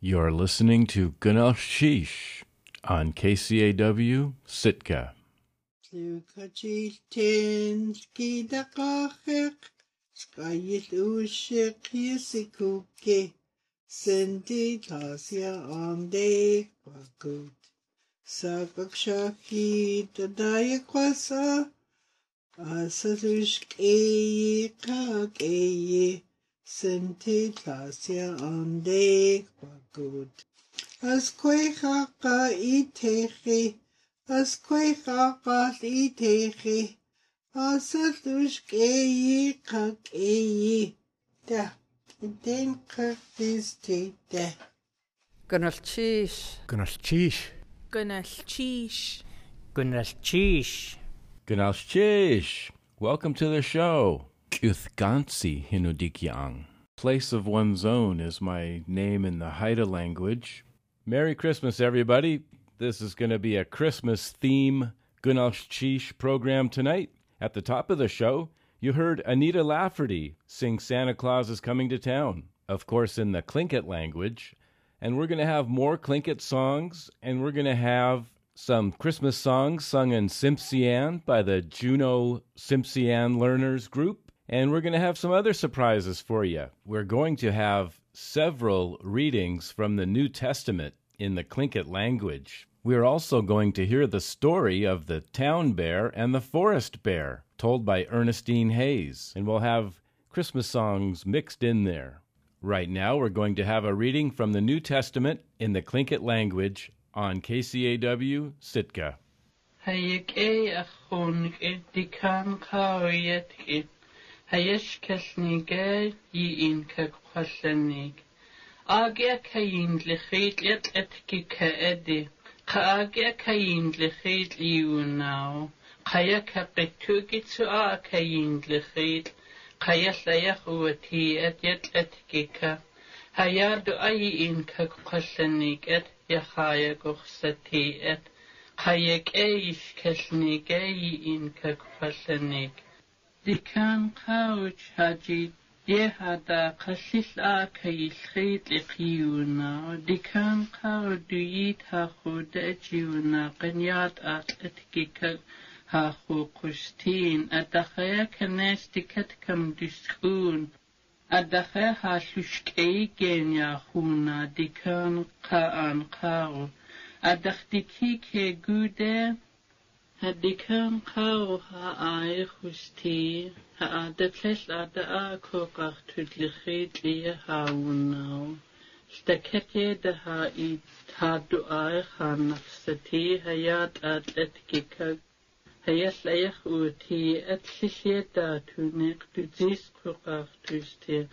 You're listening to Gunalchéesh on KCAW Sitka. Skayit ushik yisikuke, sendi tasya ande kwakut. Sakakshaki tadaya kwasa, asatushke kakeye, sendi tasya ande kwakut. Asquejaqa iteji, asquejaqa iteji, asatushkeyi kakeyi, da, den kakistite. Gunnalchish. Gunalchish. Gunalchish. Gunalchish. Gunalchish. Welcome to the show. Uthgansi Hinudikyang. Place of one's own is my name in the Haida language. Merry Christmas, everybody. This is going to be a Christmas theme Gunalchish program tonight. At the top of the show, you heard Anita Lafferty sing Santa Claus is Coming to Town, of course, in the Tlingit language. And we're going to have more Tlingit songs, and we're going to have some Christmas songs sung in Tsimshian by the Juneau Tsimshian Learners Group. And we're going to have some other surprises for you. We're going to have several readings from the New Testament in the Tlingit language. We're also going to hear the story of the town bear and the forest bear, told by Ernestine Hayes. And we'll have Christmas songs mixed in there. Right now, we're going to have a reading from the New Testament in the Tlingit language on KCAW Sitka. Hayış kesnige yiin ke khashenig. Agya kayin likhit yet etki ke edi. Kaagya kayin likhit yunao. Kaya ka qittugi tu a kayin likhit. Kaya sayakh wati et yet etki ke. Hayadu ayin ke khashenig et yakhaya gukhsati et. Kayek eish kesnige yiin ke khashenig. Likan qawj haji yehada qashil a kayilhi liqiyuna likan qawdu yita khuda jiuna at atlatkika ha khu qushtin adakhaya kanes dikat kam dishun adakhaya ha lushkei genya khuna dikan qaan qaw adakhtiki ke gude Hadikam kau ha ae husti ha ada tles ada a kokar tudlichet le haunau. Staketje de ha i ha du ae ha nafsati hayat at etkikak. Hayat layach uti at sisye da mas tudzis kokar tusti.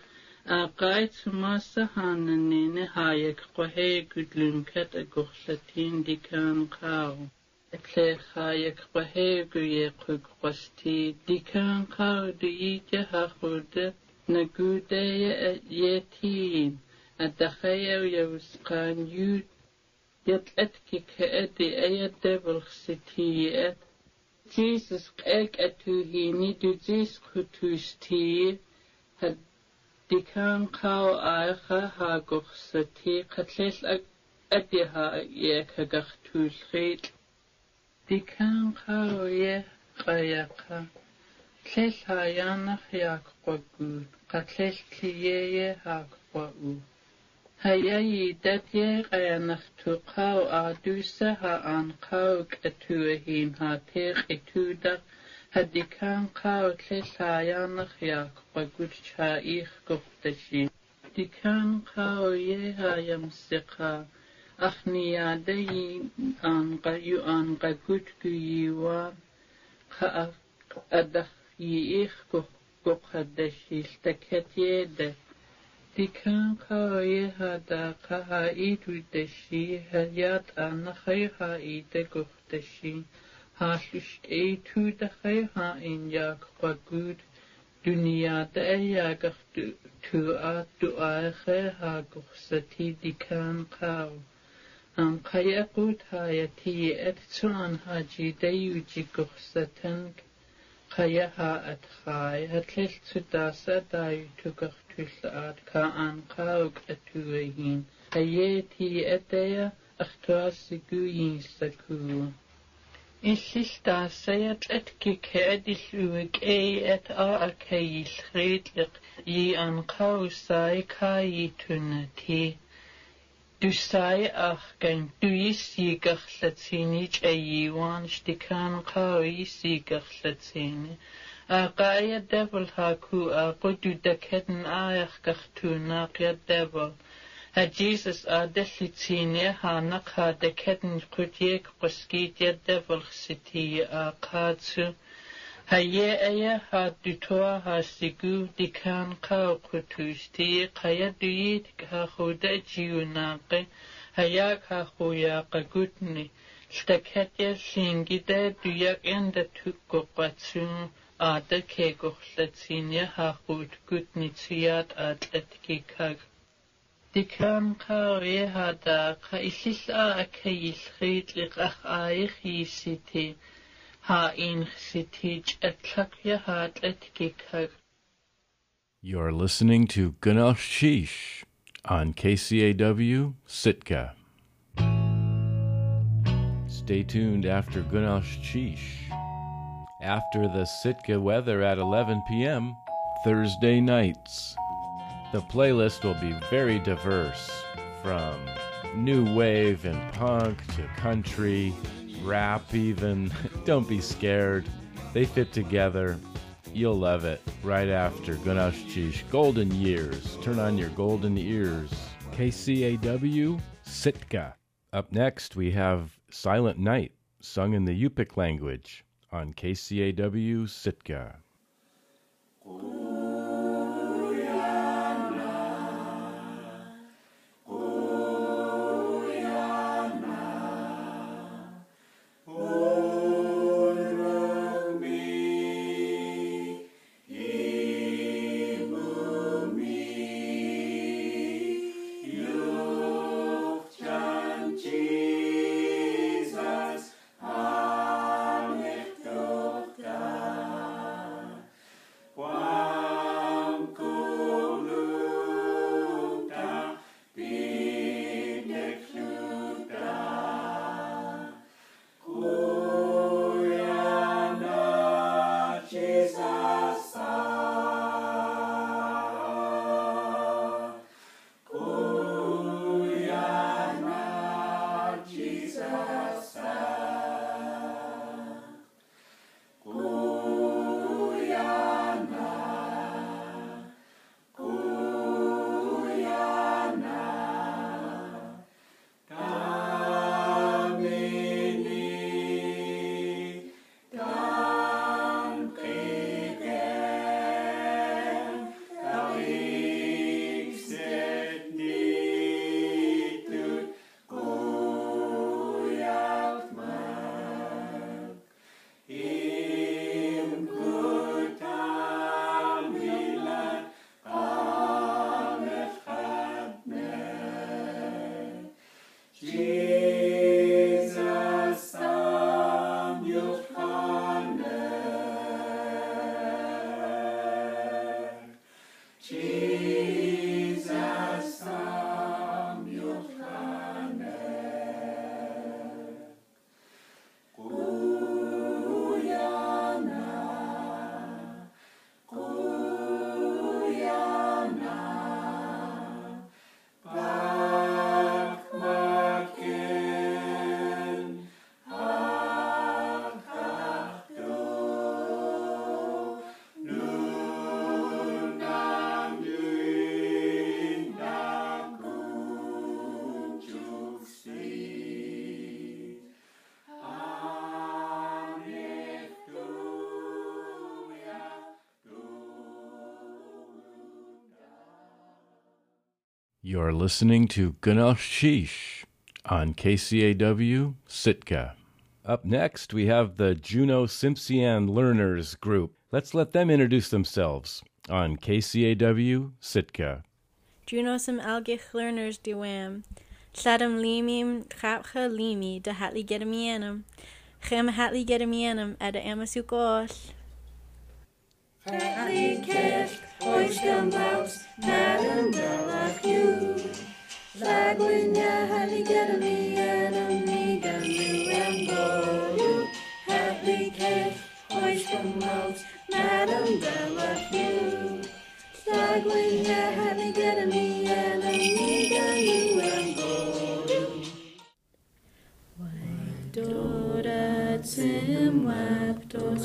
Aqay tumasa hananine hayek qohe gudlunkat agursatin dikan kau. Etle hayek qohe guye qug qosti dikan kaw du ije hachude na gude yetin. A dachayew yawskan yud yet etki ke edi aya devil city et. Jesus ek etu hini du zis kutusti had Dikan kau aicha ha guchsati qatlil adiha kagach tulchit. دیکن خوی خیقا تل هایان خیاق با گود قتل کلیه حق با او هیایی دد یه قیانخ تو قاو آدوسه ها آن قاو کتو هیم ها تیخ اتو دق ها دیکن قاو تل هایان خیاق با گود چایخ گفتشیم دیکن قاو یه هایم سقاو اخنیاده انقبوت گویی و ادخی ایخ گو خدشی استکتیه ده دیکن خواهی ها دا خواهی رو دشی هلیات آن خی خواهی ده گفتشی هاشوش ای تو ده خی ها اینجا خواهی دنیا ده ایا گفت تو آت دعای خی ها گفتی دیکن خواهی Anqaya qutayatiye'et tu anha jidayu jiguxsatank qaya ha'at khaya tlil tu dasa dayu tugakh tul'at ka anqa uk'atuwayin qayatiye'eteya akhtuasigu yinsaku. إلل تاسيت أتكي كأدل وكأي أتا أكي الخيطلق يي أنقاو سايكا يتنتي Dwysau ach gan dwys i garllatini wan shtikan qawi si garllatini. A qaya devil haku a qudu dakhetan ayach gartuna qya devil. A Jesus a dellitini ha naqha dakhetan qudyek quskidya devil xiti a qatsu. Ha ye ha dutoa ha sigu di kan ka kutusti kaya duit ha khuda jiunaqe ha yak ha khuya qagutni. Stakhetya singida duyak enda tukko qatsun ada kegoxlatsinia ha khut gutni tsiyat atletki kag. Dikan ka e ha da ka isil a akayil khit liqach aich yisiti. You're listening to Gunalchéesh on KCAW Sitka. Stay tuned after Gunalchéesh. After the Sitka weather at 11 p.m., Thursday nights. The playlist will be very diverse from new wave and punk to country, rap, even. Don't be scared. They fit together. You'll love it right after Gunalchéesh Golden Years. Turn on your golden ears. KCAW Sitka. Up next, we have Silent Night, sung in the Yupik language on KCAW Sitka. You're listening to Gunalchéesh on KCAW Sitka. Up next, we have the Juneau Tsimshian Learners Group. Let's let them introduce themselves on KCAW Sitka. Junosum algich learners diwam. Sladam limim chapcha limi de hatli gedamianum. Chem hatli gedamianum ad amasukos. Hatli kesh, oiskam baus, madam dalak you. Lagwinya haligadami enemy gold. Happy cake, hoist from out, Madam Bella Hugh. Lagwinya haligadami enemy ganu and gold. Dora tim waptos,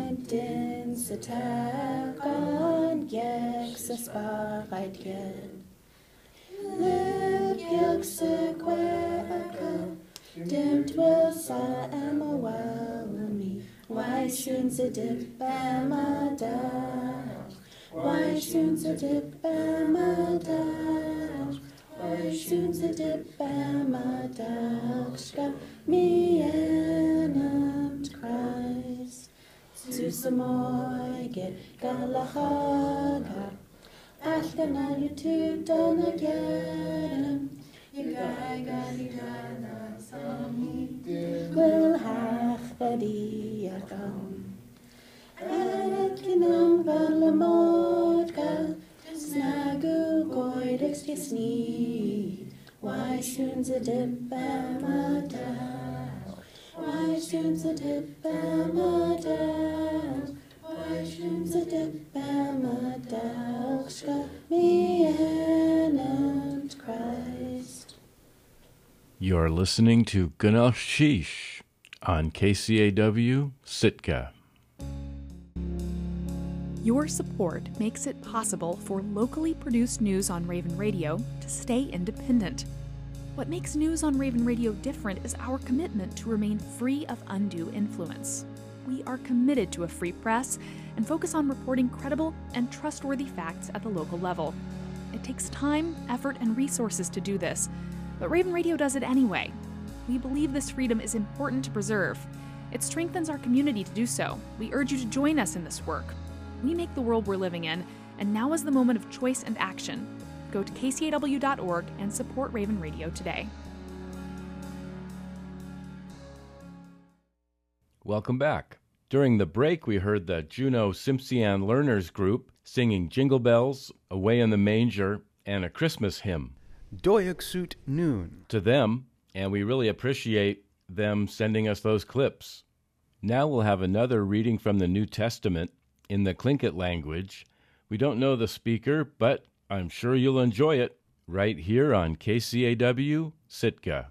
Jesus, den den Satagon Jex Asparite Gen. Liv Yelxe Quaka, dem Twilsa Emma Wallamy, why shouldn't a dip Bama dash? Why shouldn't a dip Bama dash? Why shouldn't a dip Bama dash? Got me and Christ. tu samoige galachaga. Ashkana you tu dana gyaram, igaga ligana samite. Wil hach badiyakam. Ekinam galamodga, snagu goidex gesni. Why soon's a dip amata? You're listening to Gunalchéesh on KCAW Sitka. Your support makes it possible for locally produced news on Raven Radio to stay independent. What makes news on Raven Radio different is our commitment to remain free of undue influence. We are committed to a free press and focus on reporting credible and trustworthy facts at the local level. It takes time, effort, and resources to do this, but Raven Radio does it anyway. We believe this freedom is important to preserve. It strengthens our community to do so. We urge you to join us in this work. We make the world we're living in, and now is the moment of choice and action. Go to kcaw.org and support Raven Radio today. Welcome back. During the break, we heard the Juneau Tsimshian Learners Group singing Jingle Bells, Away in the Manger, and a Christmas hymn. Doyaksut Noon. to them, and we really appreciate them sending us those clips. Now we'll have another reading from the New Testament in the Tlingit language. We don't know the speaker, but I'm sure you'll enjoy it right here on KCAW Sitka.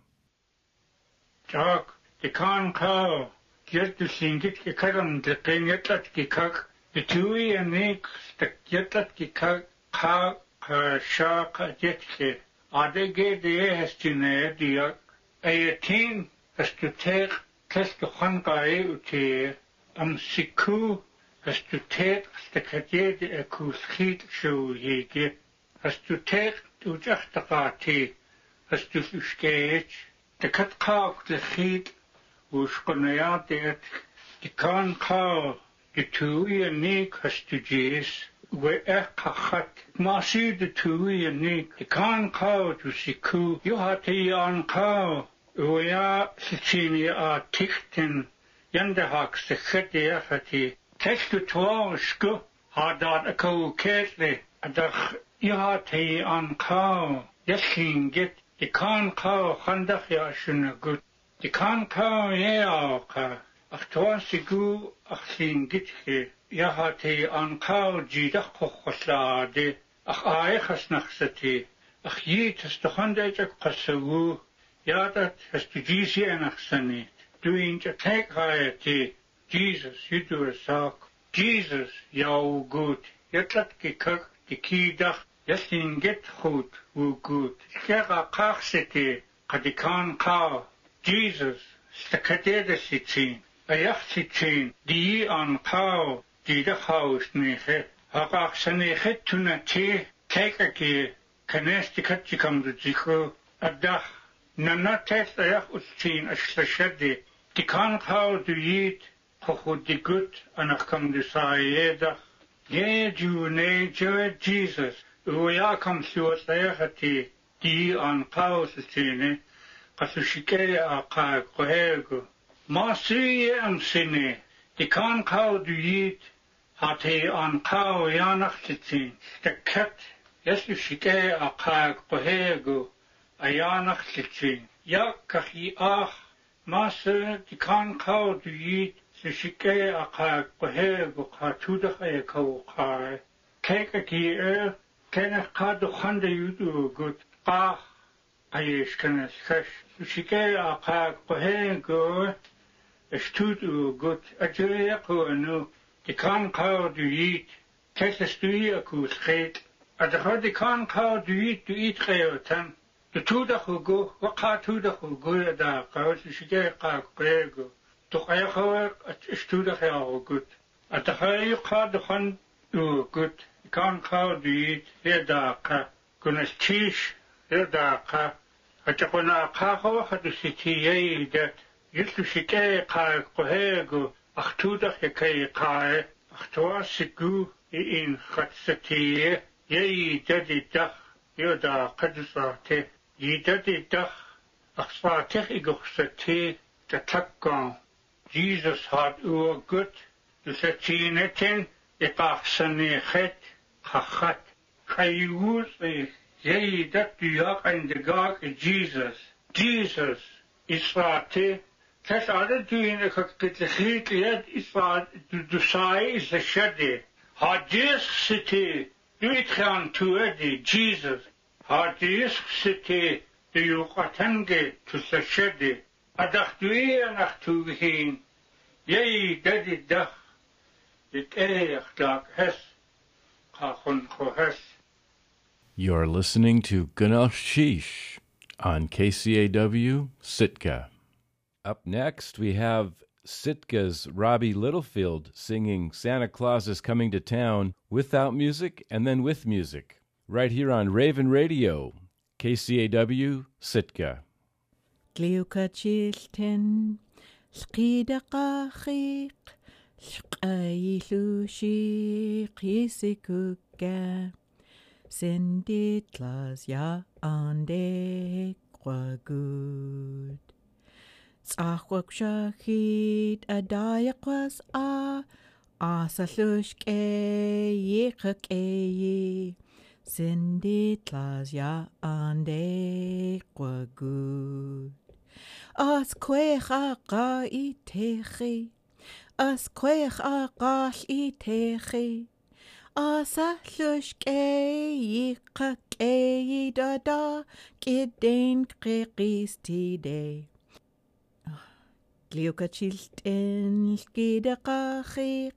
De kan kao, jet de singit ke karam de pengetlat ke kak, de tui en nik, de jetlat ke kak, ka, ka, sha, ka, jet ke. Ade ge de e has tine diak, e e tin, has tu teek, kes ke khan ka e u te, am siku, has tu teek, ste ka je de e ku schiet shu ye أستتاك وتحتقاتي أستتشكيت تكت قاوك لخيت وشقنياتيت تكان قاو يتوي نيك أستجيس وإقخت ما سيد توي نيك تكان قاو تسيكو يهاتي عن قاو ويا ستيني آتكتن يندهاك سخدي أفتي تشتو توارشكو هادان أكو كيتلي أدخ احاطه آن قاو دلشین گت دکان قاو خندق یاشون گت دکان قاو یه آقا اختواسی گو اخشین گت که احاطه آن قاو جیده خوخ خسلاده اخ آیه خس نخستی اخ یه تستخان ده جک قصوو یادت هستی جیزی نخستنی دو اینجا تک غایتی جیزس یدو ساک جیزس یاو گود یتلت که کک دکی دخت ясингет хут угут хяга кахсети кадикан ка Jesus стакатеда сичин аях сичин ди ан кау дида хаусныхе хакахсныхе туначи кекаки канестикатчи камдучихо адах нана тес аях усчин ашлашади дикан кау дуит хохудигут анах камдусаедах Ye June, Jesus, u kam suot ayach di an kaw si chine Kasushike a ka kohego. Ma suye am sine, di kan kau du yit, hat he an kau yanach titin, de ket, yesu shike a ka kohego, a yanach titin. Ya kachi ach, ma se di kan kau du yit, se shike a ka kohego ka tudach e kau kai. Keka ki er, Kenneth Kado Khanda Yudu Gut Kah Ayish Kenneth Kash Shike Akak Kohen Go Stut U Gut Ajaya Ko Anu Dikan Kao Du Yit Tesas Du Yaku Skate Adakar Dikan Kao Du Yit Du Yit Kayotan Du Tuda Hugo Waka Tuda Hugo Ada Kao Shike Kak Kohen Go Tukayakawa Studa Kao Gut Adakar Yuka Dukan ugut kan qawdiit yadaaqa kunas tiish yadaaqa ataqunaqaqaqa hadusitiyaydat yillusikay qaaq qoheegu aqtuudaq yakay qae aqtuasigu iin qatsatiye yayidadidaq yadaaqadsaate yidadidaq aqsaatiq iguqsati tatlakkan Jesus hat had ugut dusatinetin ipaqsaniqit qaqat kayuzi yeidat duyaq endigaq Jesus Jesus israti Kes alle dyne kakit lechit yed isfad dusai is the shedi. Hadis siti duitran tuedi Jesus. Hadis siti duyukatenge to the shedi. Adach duye anach tuhin. Yei dedi dach You're listening to Gunalchéesh on KCAW Sitka. Up next, we have Sitka's Robbie Littlefield singing Santa Claus is Coming to Town without music and then with music, right here on Raven Radio, KCAW Sitka. Gleukachilten, skidaqaqiq, shqailushiq yisikuka. Senditlas ja ande quagud. Tsachwak shachit a asalush ke yikak e Senditlas ja ande quagud. As kwech a ga i techi, as kwech a gal i techi. Asa llwys ge i i da da Gidein gregis ti de ah, Gliwca chilten Lgida qachig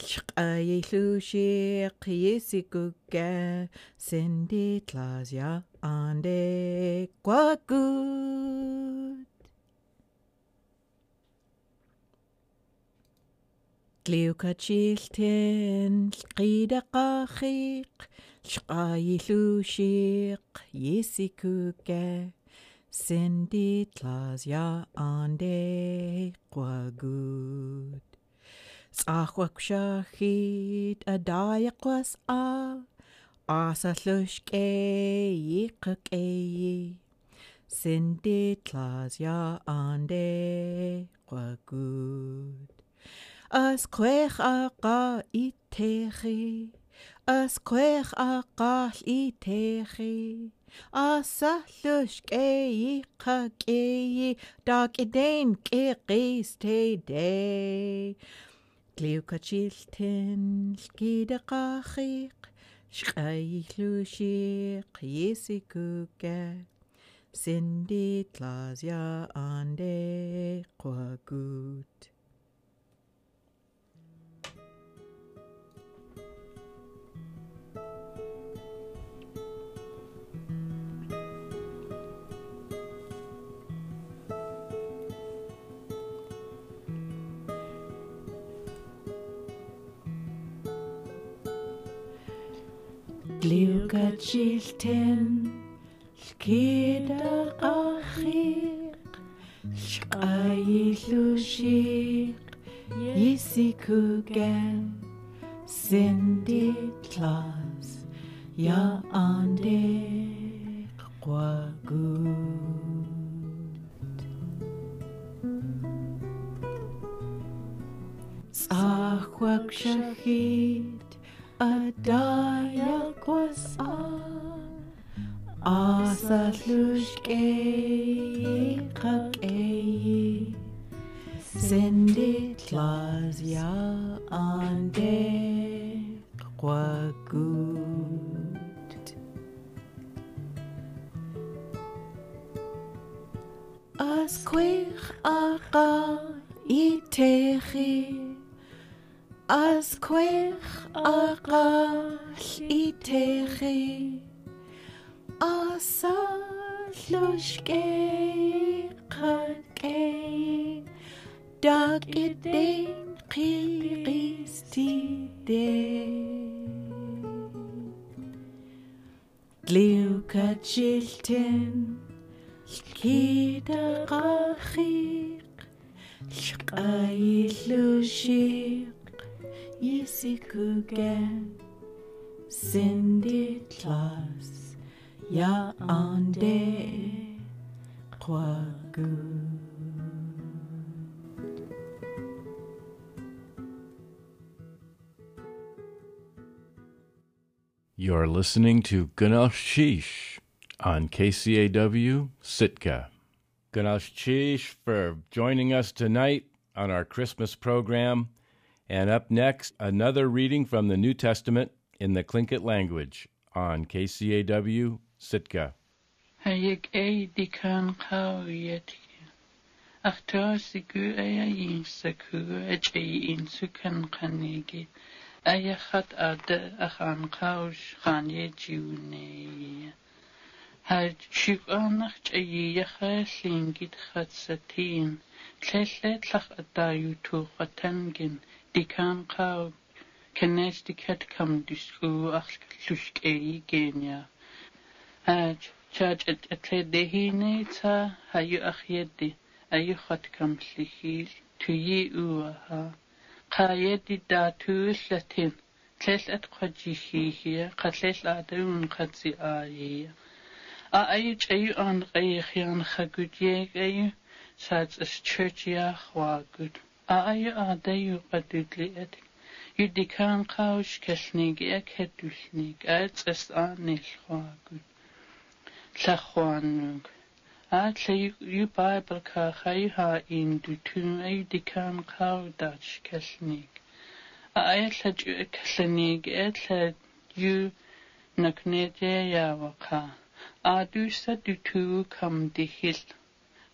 Lqai llwysig Iesi gwga Sendi tlasia Ande gwagwd Gliwca chilten Lgida Gleukatilten qida qaqiq lqayilushiq yisikuka sinditlas ya ande quagud saqwakshahit adayaqwas a asallushke yiqakeyi sinditlas ya ande quagud gal i techi. Asa lush ke ka ke dark edain ke qis te de. Gliwca chilten skida qachik Shqai lushik yesi kuka Cindy tlazia ande quagut Gliugatilten, Skida achik, Shkailushik, Yisikugen, Cindy Claus, Ya Ande. Kwagut. Tzachwak Shahid, Adaya Kwasa, Asatlushke Kakei, Ya Ande Kwagut. Asquich Aka Itechi Asquich Aka Itechi Asa Lushke Kakei Dag Ideen Christi De. Gliuka Chilten Kida Rachik Shkailushik Yisikugen Cindy Claus Ya Ande Kwagu You're listening to Gunalchéesh on KCAW Sitka. Gunalchéesh for joining us tonight on our Christmas program. And up next, another reading from the New Testament in the Tlingit language on KCAW Sitka. In sukan kanigi. Aya khat ada achan kaush khanye jiwne. Ha shuk tlellellach a da yutw a tangin di can caw cynnes di ced cam di sgw all llwsg e i genia. A chad a tle dehi ne ta ha yw ach yedi a yw chod cam llichil tu yi ua ha. Ca yedi da tu llatin tlell at chwadji hi hi ca tlell a dyw'n chadzi a hi. A ayw chayu an gaiach yan chagwyd yeg ayw saats churchia hwagut. Aaya adayu qadudli et. Yudikan qaush kasnig ek hedusnig aats est anil hwagut. Lachwanug. Atle yu Bible ka khayha indu tun aydikan qaudach kasnig. Aatla ju kasnig etla yu naknete yawaqa. Adusa dutu kam dihil.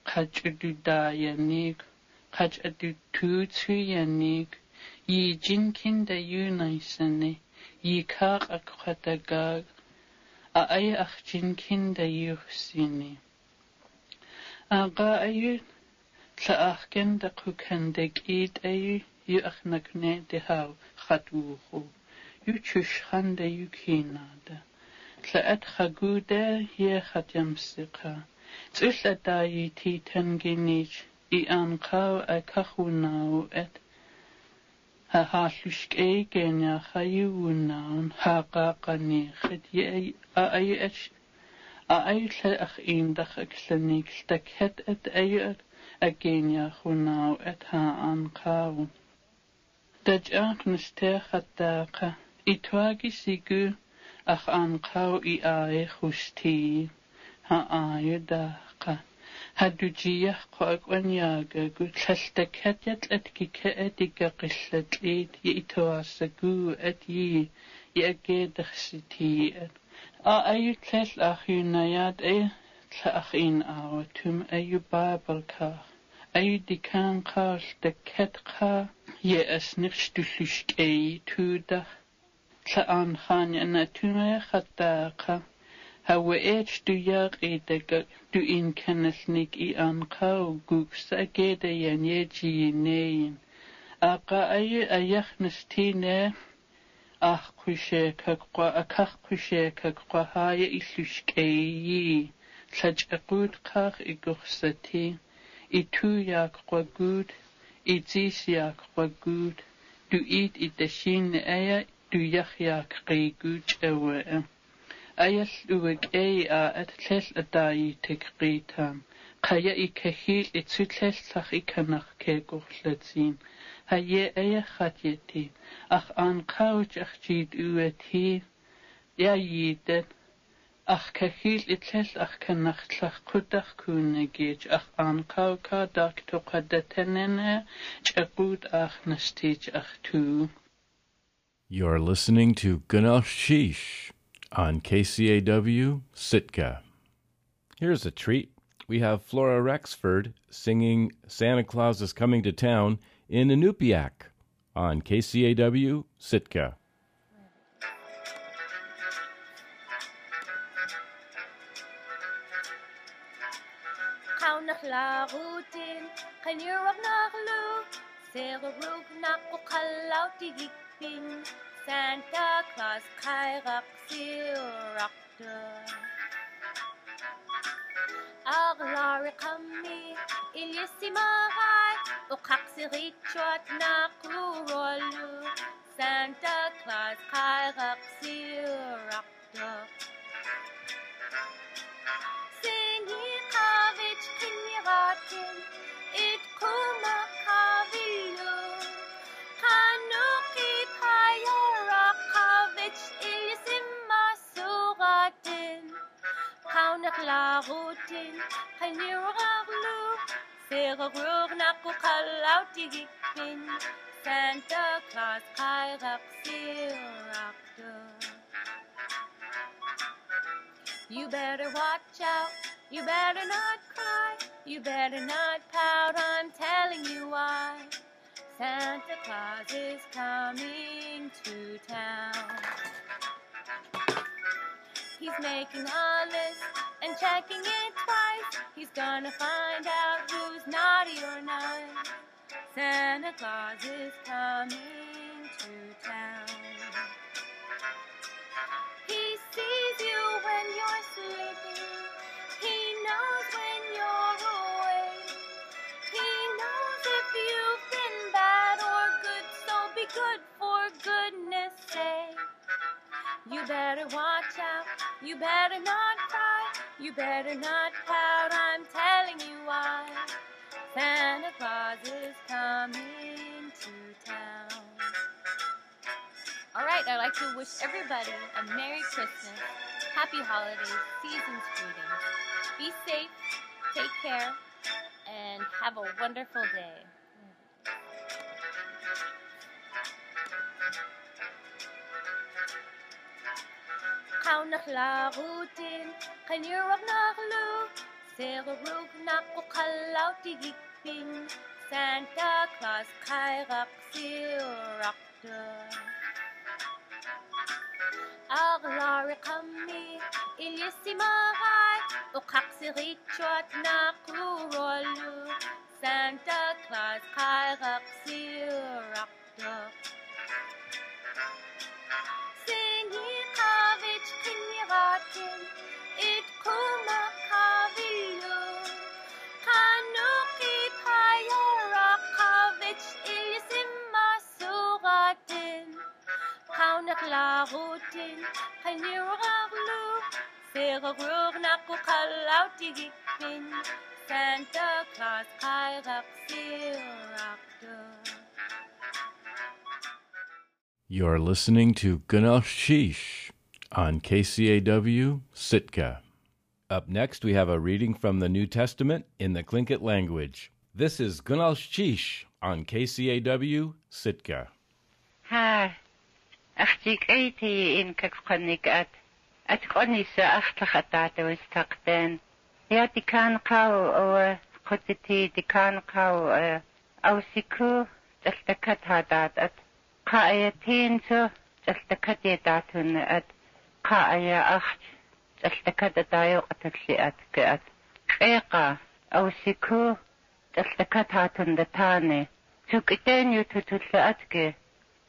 khach du da yanik. ni khach du tu tu ya ni yi jin kin da yu nai san ni yi a khata ai ach jin kin da yu si ni ayu tla ach da khu ken de ki ta yu yu ach na yu chu da yu ki tla at kha ye khat yam წილლადაითი თანგინიშ იანხავ აკახუნაუ ეთ ჰაჰლუშკეი გენია ხაიუნაუნ ჰაყაყანი ხეთი აი ეშ აი ლახ ინდახ ექსლენიკ სტაკეთ ეთ აი აგენია ხუნაუ ეთ ჰაანყავ დაჭახ ნშთე ხატაყა ითვაგი სიგუ ახ ანყავ იაე ხუშთი ааюдаақа хадуджиахқуакъуаниаагагу лъалътакъат ятлӏэткикъэӏэт икъэкъиллъэчӏитӏ иӏитыуасэгууӏэт ии иӏэкӏедэхъситииӏэт аӏаю лъэлъ ахъиунаят ӏэ лъэӏэхъиинаао тум ӏэю баабэркъаа ӏэю дикъаанкъаа лътакъэткъаа еӏэсныкъщ тулъушкӏэи туудах лъэӏаанхъаани анатумэ хъаттаакъэ Hawa eç düyak edeka du e imkanasnik i anqaw guksa gede yaneci yineyin. Aqa ayı ayak nistine ah kuşe kakqa akak kuşe kakqa haya ilüşkeyi. Saçaqud qaq iguxsati. İtu yak qagud. İzis yak qagud. Du it itaşin aya du yak yak qigud çawa'a. Ayal аяллуг аа at атаи текритам qaya i kahil i tsutlel lach i kanach ke gorlatin. Haye aya khatyetin, ach an qawj ach jid uetin, ya yiden, ach kahil i tlel ach kanach tlach kudach kunegej, ach an qawka dak to qadatenene, chagud ach nastij ach tu. You're listening to Gunnar Sheesh. On KCAW Sitka. Here's a treat. We have Flora Rexford singing Santa Claus is Coming to Town in Inupiaq on KCAW Sitka. Kaunach la rutin, kan yurok nach lu, sere ruk nak ko kalau tigikpin, Santa Claus kairak sirakta. Aglari kami, ilyasi mahay, o kaksirichot na kurolu, Santa Claus kairak sirakta. Sinikavich kiniratin, it kumakavilu. Kaniraglu. Seragurg nakukalautigipin. Santa Claus. You better watch out. You better not cry. You better not pout. I'm telling you why. Santa Claus is coming to town. He's making a list and checking it twice. He's gonna find out who's naughty or nice. Santa Claus is coming to town. He sees you when you're sleeping. He knows when you're awake. He knows if you've been bad or good, so be good for goodness sake. You better watch out. You better not cry. You better not pout. I'm telling you why. Santa Claus is coming to town. All right, I'd like to wish everybody a Merry Christmas, Happy Holidays, Season's greetings. Be safe, take care, and have a wonderful day. Kaunak larutin, kanirok naklu, seruruk nakukalau tigikpin, Santa Claus kairak sirakta. Aglari kami, ilyasi mahay, o kaksirichot na kurolu, Santa Claus kairak sirakta. Sinikavich kiniratin, Kaunak larutin, kaniraglu, seragurg nakukalautigipin, Santa Claus kairak sirakta. You're listening to Gunalchéesh on KCAW Sitka. Up next, we have a reading from the New Testament in the Tlingit language. This is Gunalchéesh on KCAW Sitka. أختيك أيتي انكك فقنك ات أتقني سأخت اتعت وستقتان يا تكان قاو قدتي تكان قاو أو سيكو تلتكت هادات أت. قايتين سو تلتكت يداتون أت. قايا أخت تلتكت دايو قتلسي أت كأت. قيقا أو سيكو تلتكت هاتون دتاني. سوكتين يتو تلتكت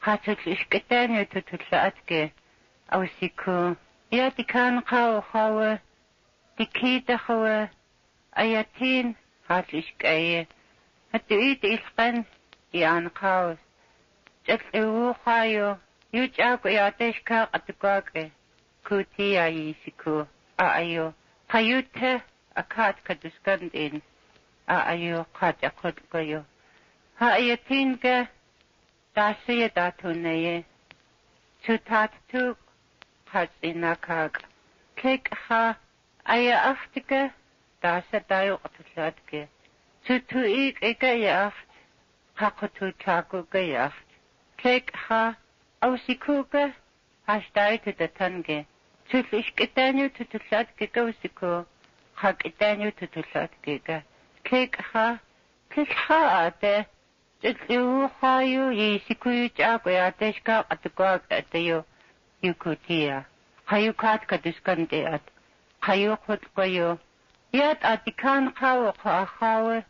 хацэл ихкэтэнэ тутуллаатгэ авсику ятикан хау хау дикитахва аятин хацишкае хатуит илхан яан хау. Чэклэу хаю ючаг ятешка атгагэ кутия исику ааю хаюте акат кадускан дэн ааю хатакот гаю хаятингэ 다스에 다투네에 주타투 파지나카가 케크하 아예 아프티가 다스 다요 어떻게 주투이 에가야 하코투 차고가야 케크하 아우시쿠가 хаштай тэтэнгэ чүлш гэтэню төтөлөөд гэгэвсэкө хаг гэтэню төтөлөөд гэгэ кэг ха кэг ха атэ Tsiuhayu yi sikuyu chako ya teshka atukwa atayo yukutia. Hayu kat kaduskante at. Hayu khutkoyo. Yat atikan kawa kawa.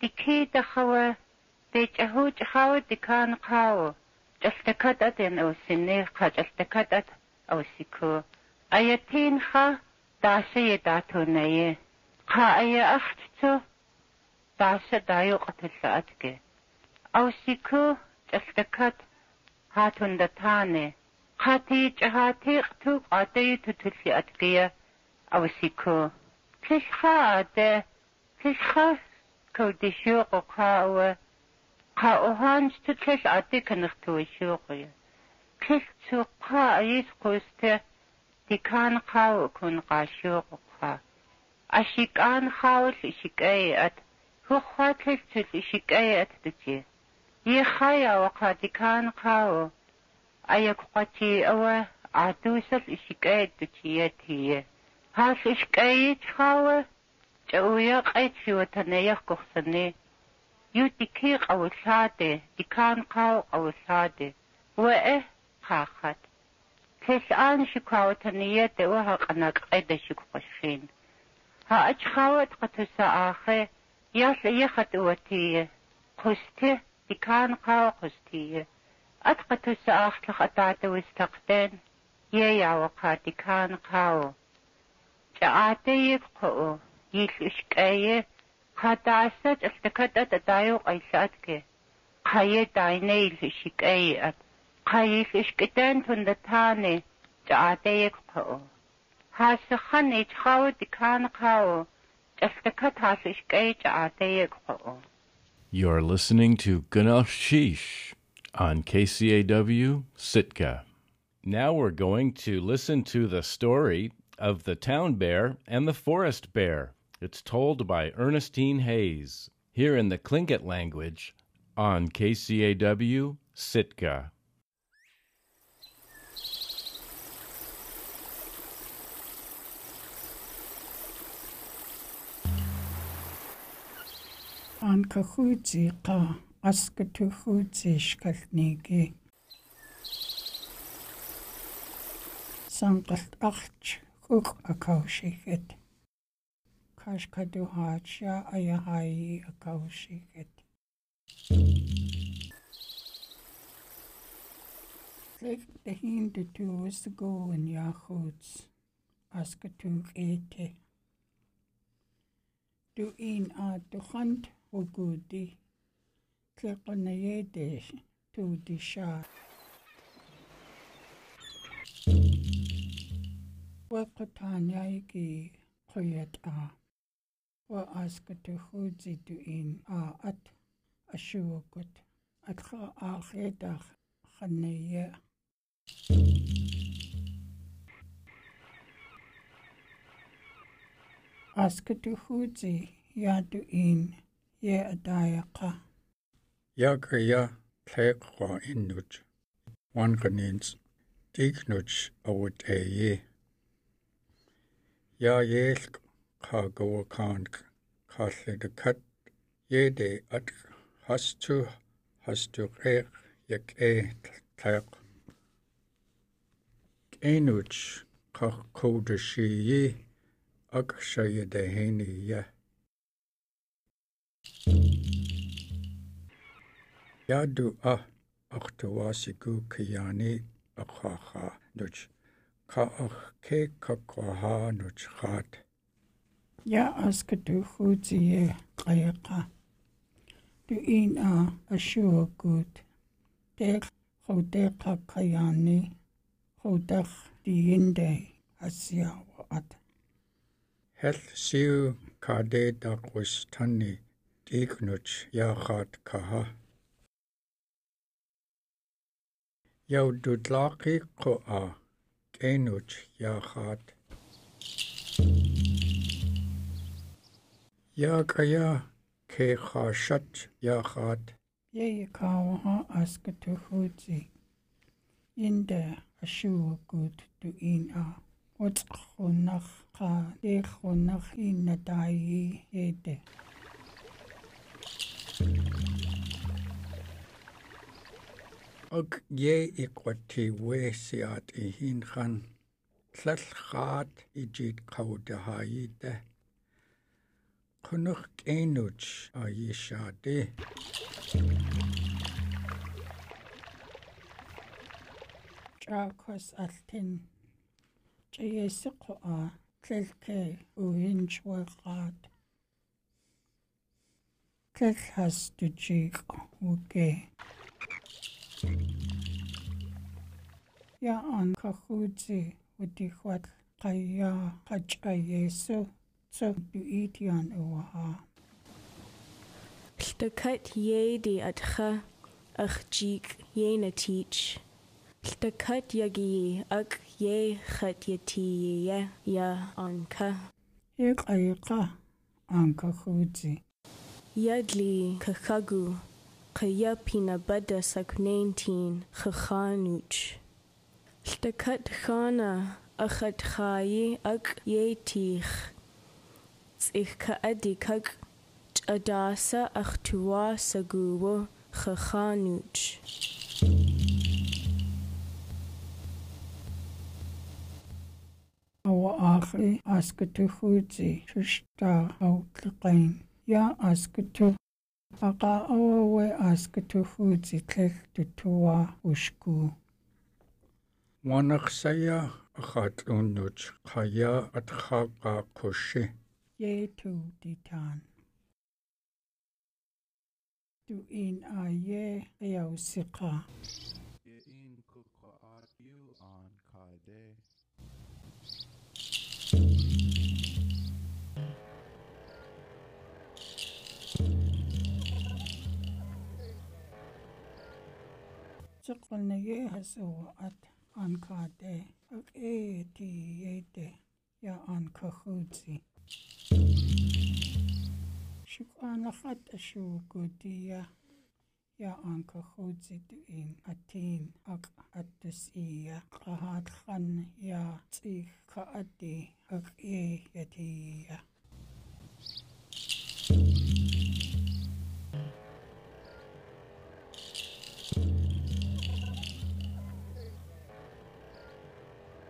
Dikita kawa. Dechahu chawa dikan kawa. Jaltakat at yan awsine ka jaltakat at awsiku. Ayatin ka dasaya datunaye. Ka aya akhtu. Dasha dayo qatilla'atke. أوشيكو تشتكت هاتون دتاني قاتي جهاتي اختو قاتي تتلفي أتقية أوشيكو كيش خاعدة كيش خاف كودي شوق قاوة. قاوهان شتتلش عدي كنختو شوقي كيش تسوقا أيس قوسته. دي كان قاو كون قاشوق قا. أشيكان خاول إشيكايات هو خاتلش تل إشيكايات دجيه يخايا وقاتي كان قاو. أيك قتي أوا عدوسة الإشكاية تشياتي هاس إشكاية خاوة جاوية قيت في وطنية كخصني. يو تكي قو سادة تكان قاو قو سادة وإه خاخت. تسعان شكاوة تنية وها قناك قيدة شكو قشخين. ها أجخاوة قتسا آخي ياس إيخت وتيه قسته qustiye أتقت سأخت لخطات وستقتين يا وقاتي كان قاو جاءتي يبقو يلشكاية خطاسة استكت أتدايو قيساتك قاية دايني يلشكاية قاية يلشكتين تندتاني جاءتي يبقو هاسخن يتخاو دكان قاو استكت هاسشكاية جاءتي يبقو You're listening to Gunalchéesh on KCAW Sitka. Now we're going to listen to the story of the town bear and the forest bear. It's told by Ernestine Hayes here in the Tlingit language on KCAW Sitka. анкахуутиqa аскатуггуутиишкалниги сангалт арч хук акаушигет. Кашкадухаача аяхаи акаушигет. Lek de hin de tuus go in jahuts askatug ete. Du in a duchant وجودي تلقنا يديش تودي شعر وقتان يجي قيد آ وأسكت خوزي دوين آت أشوكت أدخل آخي داخل خنية أسكت خوزي يا دوين يأدايقا يغيا تلقى إنوج وانغنينز تيكنوج أودايي يا يلق قاقو كانك قاسلدكت يدي أدق هستو هستو قيق يكأي تلق إنوج قاقودشيي أقشيدهينيه Яду а артуасику кияни ахаха нуч ка ах ке какаха нуч хат Я аскатухутие qayqa du in a ashuakut tek khoteqa qayani khoteq diinde asyawa at hel siu kade taqus tanni Tiknuch yaqaat kaha yaudutlaqiqqu'a k'enuch yaqaat yaaqaya keqaashat yaqaat yayakaawaha askatuhuutsi inda ashuugut tu'ina utqunaqqa tequnaqinataayi ete og jeg iqvatiueessiaat ihinran tlallarraat ijit qautahaayita qunerq eenut ayishaati traakos altin tiyesiqua tlalke uinchweqaat tlalhas tujiq uke okay. Я ан кахути утихват кайя кача Есу цо бюитиан уаха. Лтакат еди атха ахжик ена тич. Лтакат яги ак е хат яти я я анка. Ек айка анка хути. Ядли кахагу Kaya pina bada sak saknentin Khanuch. Stakat khana akhat khayi ak yetich. Tzikka adikak chadasa akhtuwa saguwo khakhanuch. Awa akhi askatu khutzi shushta autliqain. Ya askatu Aka owawe askıtufutsi tleg tutuwa uşku. Wanaqsaya axatlunduch qaya atxaqa qushi. Yetu ditan. Tu in aye qiyausiqa. تقول نيه سوات عن كاده اكيتي يا عن كخوزي شكوان لخط اشو قدية يا عن كخوزي دوين اتين اك اتسية يا خن يا تيخ كأدي اكيتي يا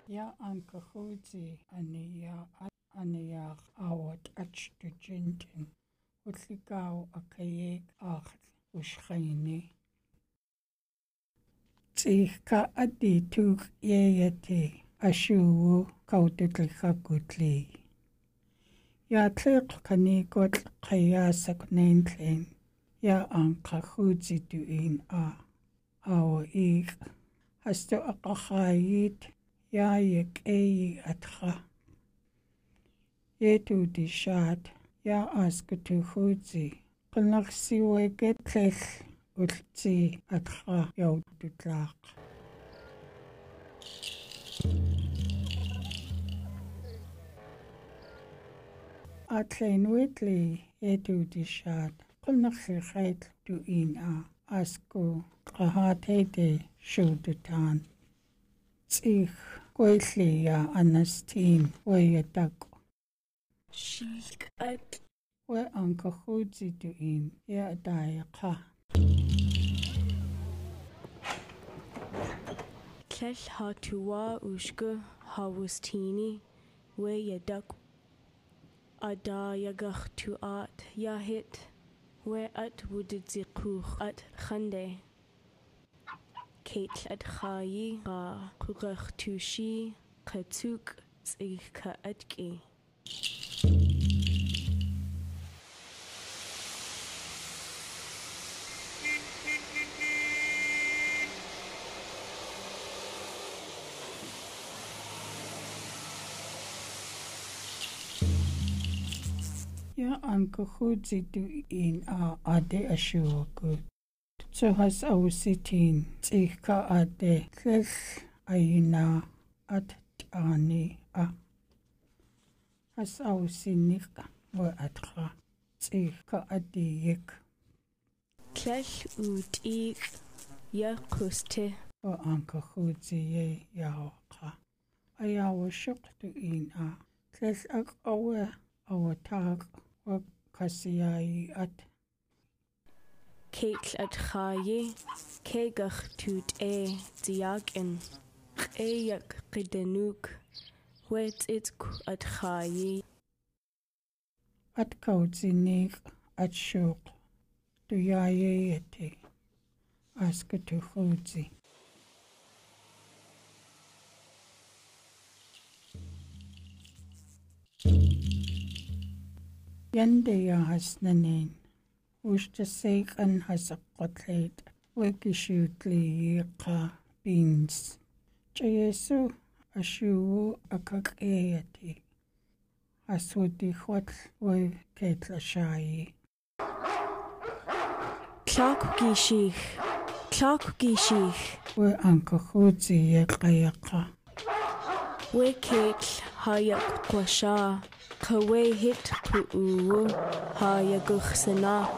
ya ankagotše a neag award accidenten ohlikago akayak agli qo'shqayni tsika a ditug yeyate ašuwo kautetliga kutlei yaatle qhkaniko tlqayaasaknentlen ya ankagotše tuin a awo ik hasto aqaqayit яаик эи атха етуди шаат я аскутухуути qinnersiuigetlil ulti atqa yaututlaaq atlainuitli etuutishaat qinnersiqaitl tu'in a asku qahaatete shuututaan Tsich gweithli ya anastin weyatak. Shik at We an kahudzi tu in ya daya qa. Tlell ha tuwa ushka hawustini we yadak ada yagach tu at yahit we at wudid zikuch at khande Кейтл атхаи ра кугэртүши кэцүк зэгка атки Я анкохуциту ин а аде ашуакут tu has au sitin ti ka a te a ina at tani a. Has au wa atra ti ka a te yik. Kech u ti ya kuste. O anka kuzi ye ya oka. A wa shuk tu ina. Kes ak awa awa tag wa kasi at. Keitl at chaye, kegach tut e, diaken, eyak ridenuk, wet it at chaye. At kautzinig at shuk, du jaye yeti, aske tu chudzi. Yende ya hasnanin. Ustasik and has a cutlet, Wikishutli ka beans. Jayesu ashu akakayati. Asuti hot way ketla shayi. Clock gishich. Clock gishich. We ankahuzi yekayaka. Wikit hayak kwasha. Kawe hit Ku Hayaguch Sanak.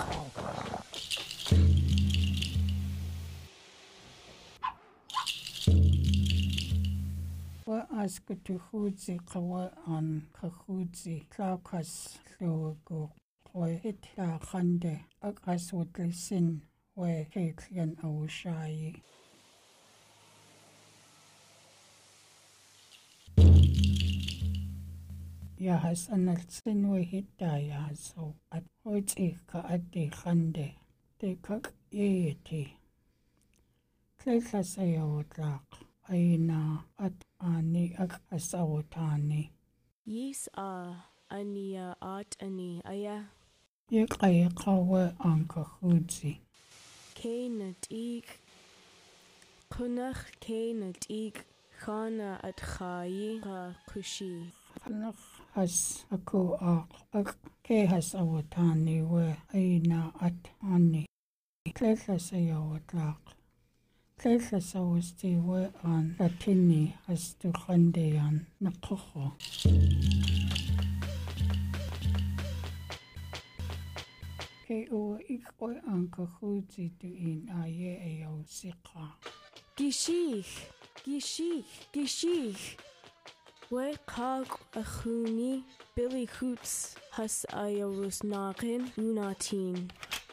Wa aska tu khudzi qawa an ka khudzi tlakas luwagu. We hit la khande ak aswatli sin we ketlian ya hasanar tsinu hita ya so at hoti ka ati khande te kak yeti tlesa sa ya otak aina at ani ak asawotani yis a ania at ani aya ye kai kawe anka hudzi kena tik. Kunach kena tik. Khana at khayi ka kushi. Kunach has aku aq ak ke has awatani we aina at ani klella sayawatlaq klella sawasti we an latini has tu khandeyan naqkho ke ua ik oi an ka tu in a ye aye ayo siqa gishich gishich gishich Wake Hog Ahuni Billy Hoots Has Ayarus Narin Unatin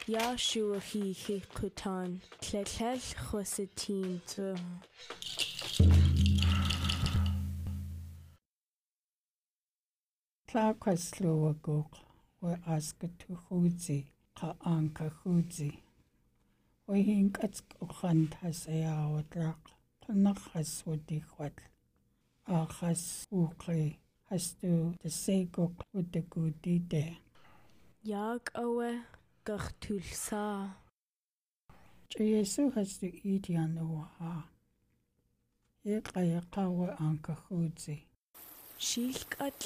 Yashua Hi Hikutan Kletlel Hosetin Tlaqaslowagok we asked to Huzi ka anka Huzi we hinkat ukhan tasayawat laq tunaqas wadikwat аагас уукри хасту тассаикок утакуутите яг авэ гэртүлсаа Чиесу хасту иитиан уаа эгаяқауа анкахуузи шилкат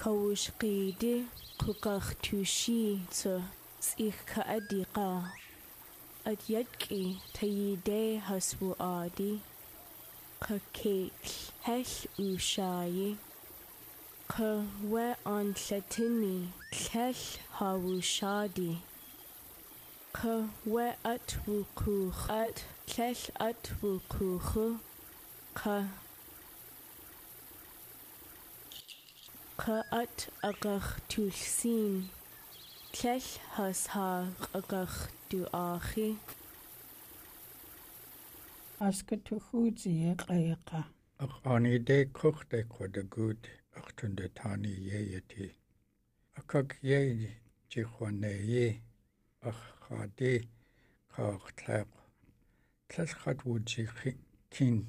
каушкиди кукартушицу сихкаадиқа ат ядки таиде хасваади qakeill hell ushayi qwe anllatini llall hawushadi qwe at wuqukh at llall at wuqukh qa qa at aqakh tulsin llall has ha aqakh tu akhi Aska tu khudzi yeqayaqa. Aqani de kuchte kwa de good achtunde tani yeyeti. Akak ye jichwane ye ach khadi kach tlaq тлалхат вути кин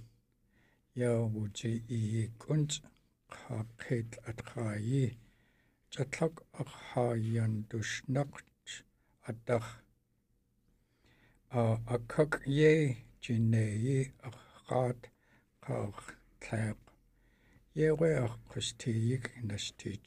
я вути и кунт хакет атхаи чатлак ахаян душнакт атах а акак тиннеи аққаат қаақ тлаақ евэақ қустииг настич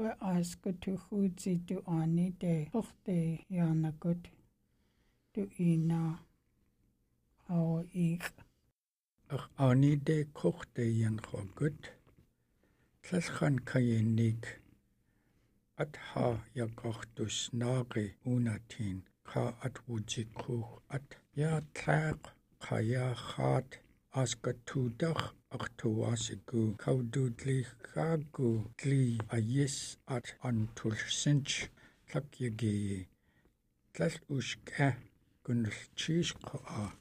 ва аскут хүхүүци ту аани те хорте яанакут ту ина аа их. Ах аани те хорте янхогут. Тлалхан кайник at ha ya kortus nari unatin ka at wujikuk at ya tlaq ka ya khat aska tudach aqtuasigu kaududli kagu tli ayis at antulsinch tlakyagi tlal ushka gunulchish qa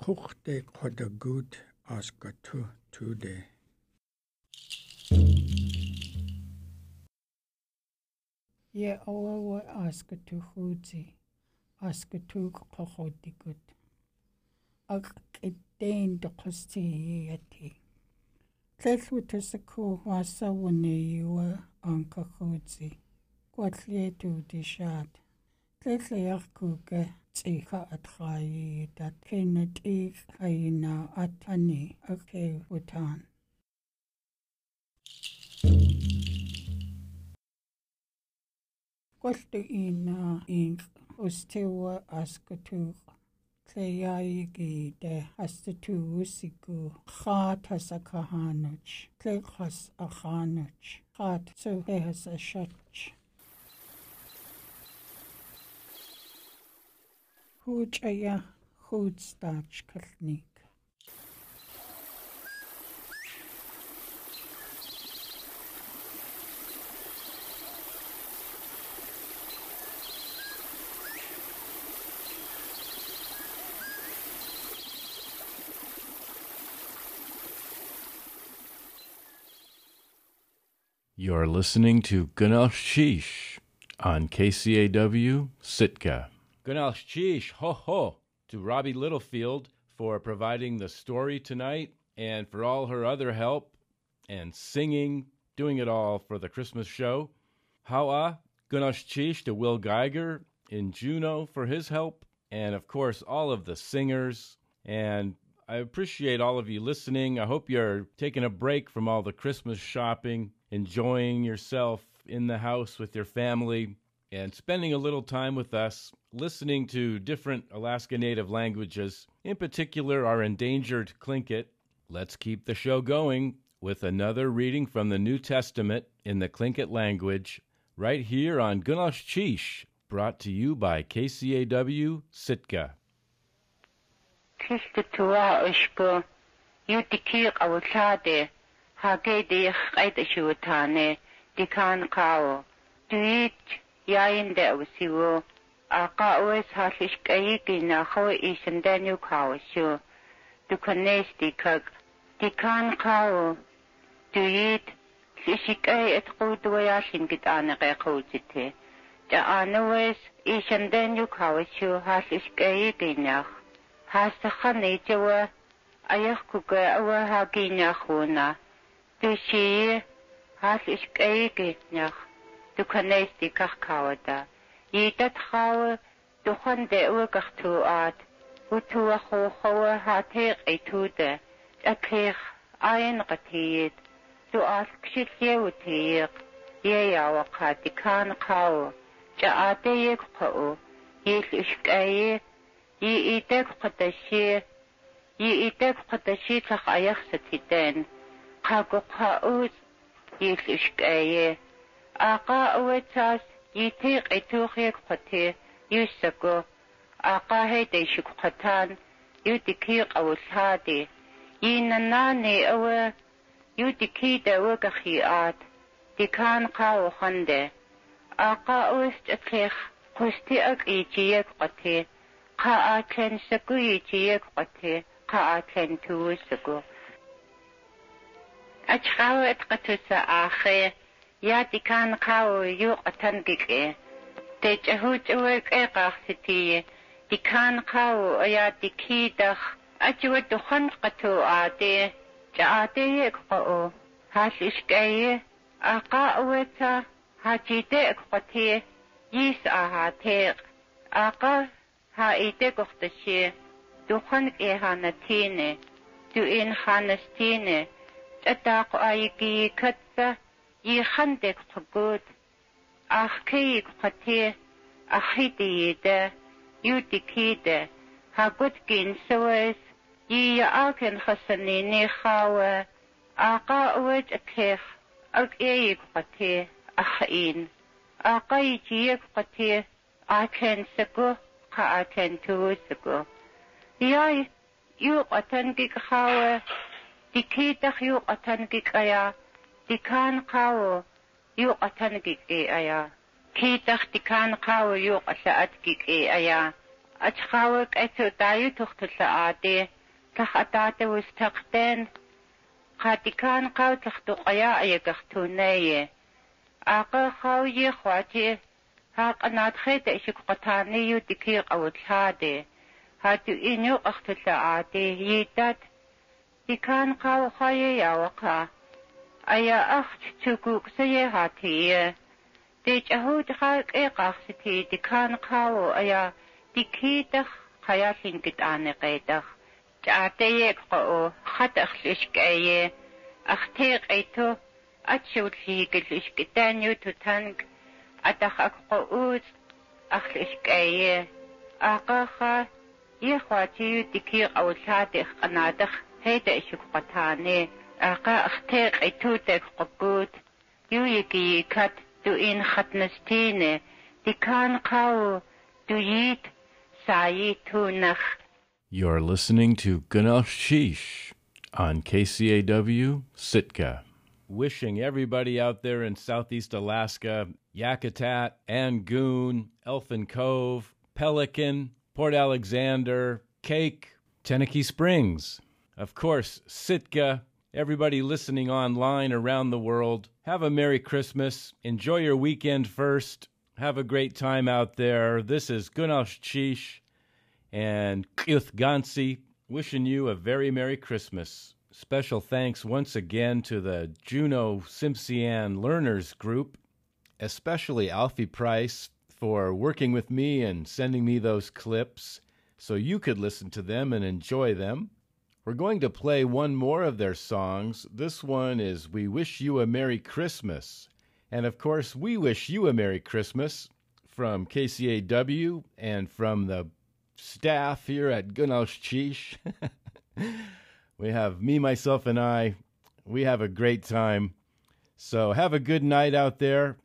Kuchte kodagut aska tu tude. Я олава аска тухути, аска тук кохотикут. Ак киттейн докости яти. Тлэлу тасаку васа вуни юа анкахути. Гуатлиету дишат. Тлэлу яркука tsiha atrayi dat kene tig haina atani ake utan. Koltu ina ing ustiwa askutuga. Tleyaigi de astutuusiku khatasakahanuch. Tlekhas akhanuch. Khat suhehas ashach. Huch aya huch dach kalnik. You're listening to Sheesh on KCAW Sitka. Sheesh, ho ho, to Roby Littlefield for providing the story tonight and for all her other help and singing, doing it all for the Christmas show. Hawa, Sheesh to Will Geiger in Juneau for his help, and of course, all of the singers. And I appreciate all of you listening. I hope you're taking a break from all the Christmas shopping, enjoying yourself in the house with your family, and spending a little time with us, listening to different Alaska Native languages, in particular our endangered Tlingit. Let's keep the show going with another reading from the New Testament in the Tlingit language, right here on Gunalchéesh, brought to you by KCAW Sitka. Christa tua ushko, yutikir awutlade, hage de qayda shutane dikan kao duit yain de usiwo aqa us halish kayi gina kho isindanu kao shu dukanes dikak dikan kao duit lishikay etqud wayashin git anaqe qawjite ta anawes isindanu kao shu halish kayi gina hastaqan ijawa ayaq kuka awa haginya khuna Du sie has ich geht noch. Du kannst die Kachkauer da. Jeder Traue, du kann der Urgachtu at. Utua hochoe hat her etude. Akir ein retiet. Du as kshiljeutier. Jeja wakat die kan kau. Jaate yekko. Yil ishkaye. Yi idek qatashi. Yi idek qatashi tlaq ayaqsa tidan. қақыққауыз елішкәйе ақа уэтсас ити қитуқек қыте юсаку ақа хэдэ шукқатан юдики қавулхади иннанани ауэ юдики дэуэ гахиат дикан қаууханде ақа уэст этлех қусти ак ичиек қыте қаатлен саку ичиек қыте қаатлен туусаку أشخاوت قتس آخي يا دكان قاو يوق تنقك إيه تجهو جوك إيه قاختي دیکان قاو یا دیکی دخ أجو دخن قتو آدي جعادي يقبأو هاش إشكاية أقا أوتا هاجيدي آها تیق آقا ها ایده گختشی دخن إيهانتيني دو این خانستینه. أتاق ايجي كتة يخندق تقود. آخ كيك قتي اخيدي دا يودكي دا هاقودكين سويس يي اكن خسنيني خاوة آقا أوج أكيخ اك ايك قتي اخين آقا يجيك قتي آكن سكو قا آكن توسكو ياي يوقتن كيك خاوة дикитах юу атангиг ая дикан као юу атангиг э ая китах дикан као юу аллаатгиг э ая ачхаавэг ацу даю тухтлаа ади тах атаата устактэн хатикан као тахту ая аягахтунае аqa хау е хвати хаагнаат хэт ишиг гатааны юу дики гавдлаади хату ину ахтлаа ади хидат ikan qaw khaye yawaqa aya axt tukuk saye hatiye dej ahud khaq e qaqsiti dikan qaw aya dikitach khayalin git ane qaydach taateye qo khat akhlish kaye akhte qaytu atshulhigilish kitanyu tutang atach aqo ut akhlish kaye aqaqa Ихватию дикий аулаадих анадах You're listening to Gunalchéesh on KCAW Sitka. Wishing everybody out there in Southeast Alaska, Yakutat, Angoon, Elfin Cove, Pelican, Port Alexander, Kake, Tenakee Springs, of course, Sitka, everybody listening online around the world. Have a Merry Christmas. Enjoy your weekend first. Have a great time out there. This is Gunalchéesh and Kith Gansi wishing you a very Merry Christmas. Special thanks once again to the Juneau Tsimshian Learners Group, especially Alfie Price for working with me and sending me those clips so you could listen to them and enjoy them. We're going to play one more of their songs. This one is We Wish You a Merry Christmas. And of course, we wish you a Merry Christmas from KCAW and from the staff here at Gunalchéesh. we have me, myself, and I. We have a great time. So have a good night out there.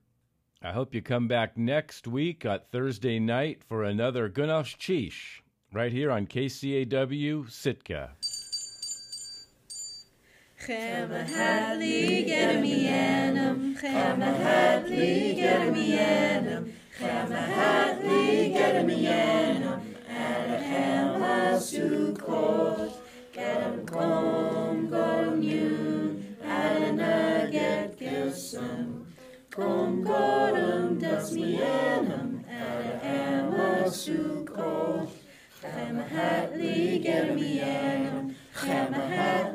I hope you come back next week on Thursday night for another Gunalchéesh right here on KCAW Sitka. Chema me enum. Chema me enum. Chema Hadley, get me enum. And a Chema Sukkot, get him come, go noon. Get gilsum. Come, go him, das me enum. And a Chema Sukkot. Chema Hadley, get me enum. Chema Hadley,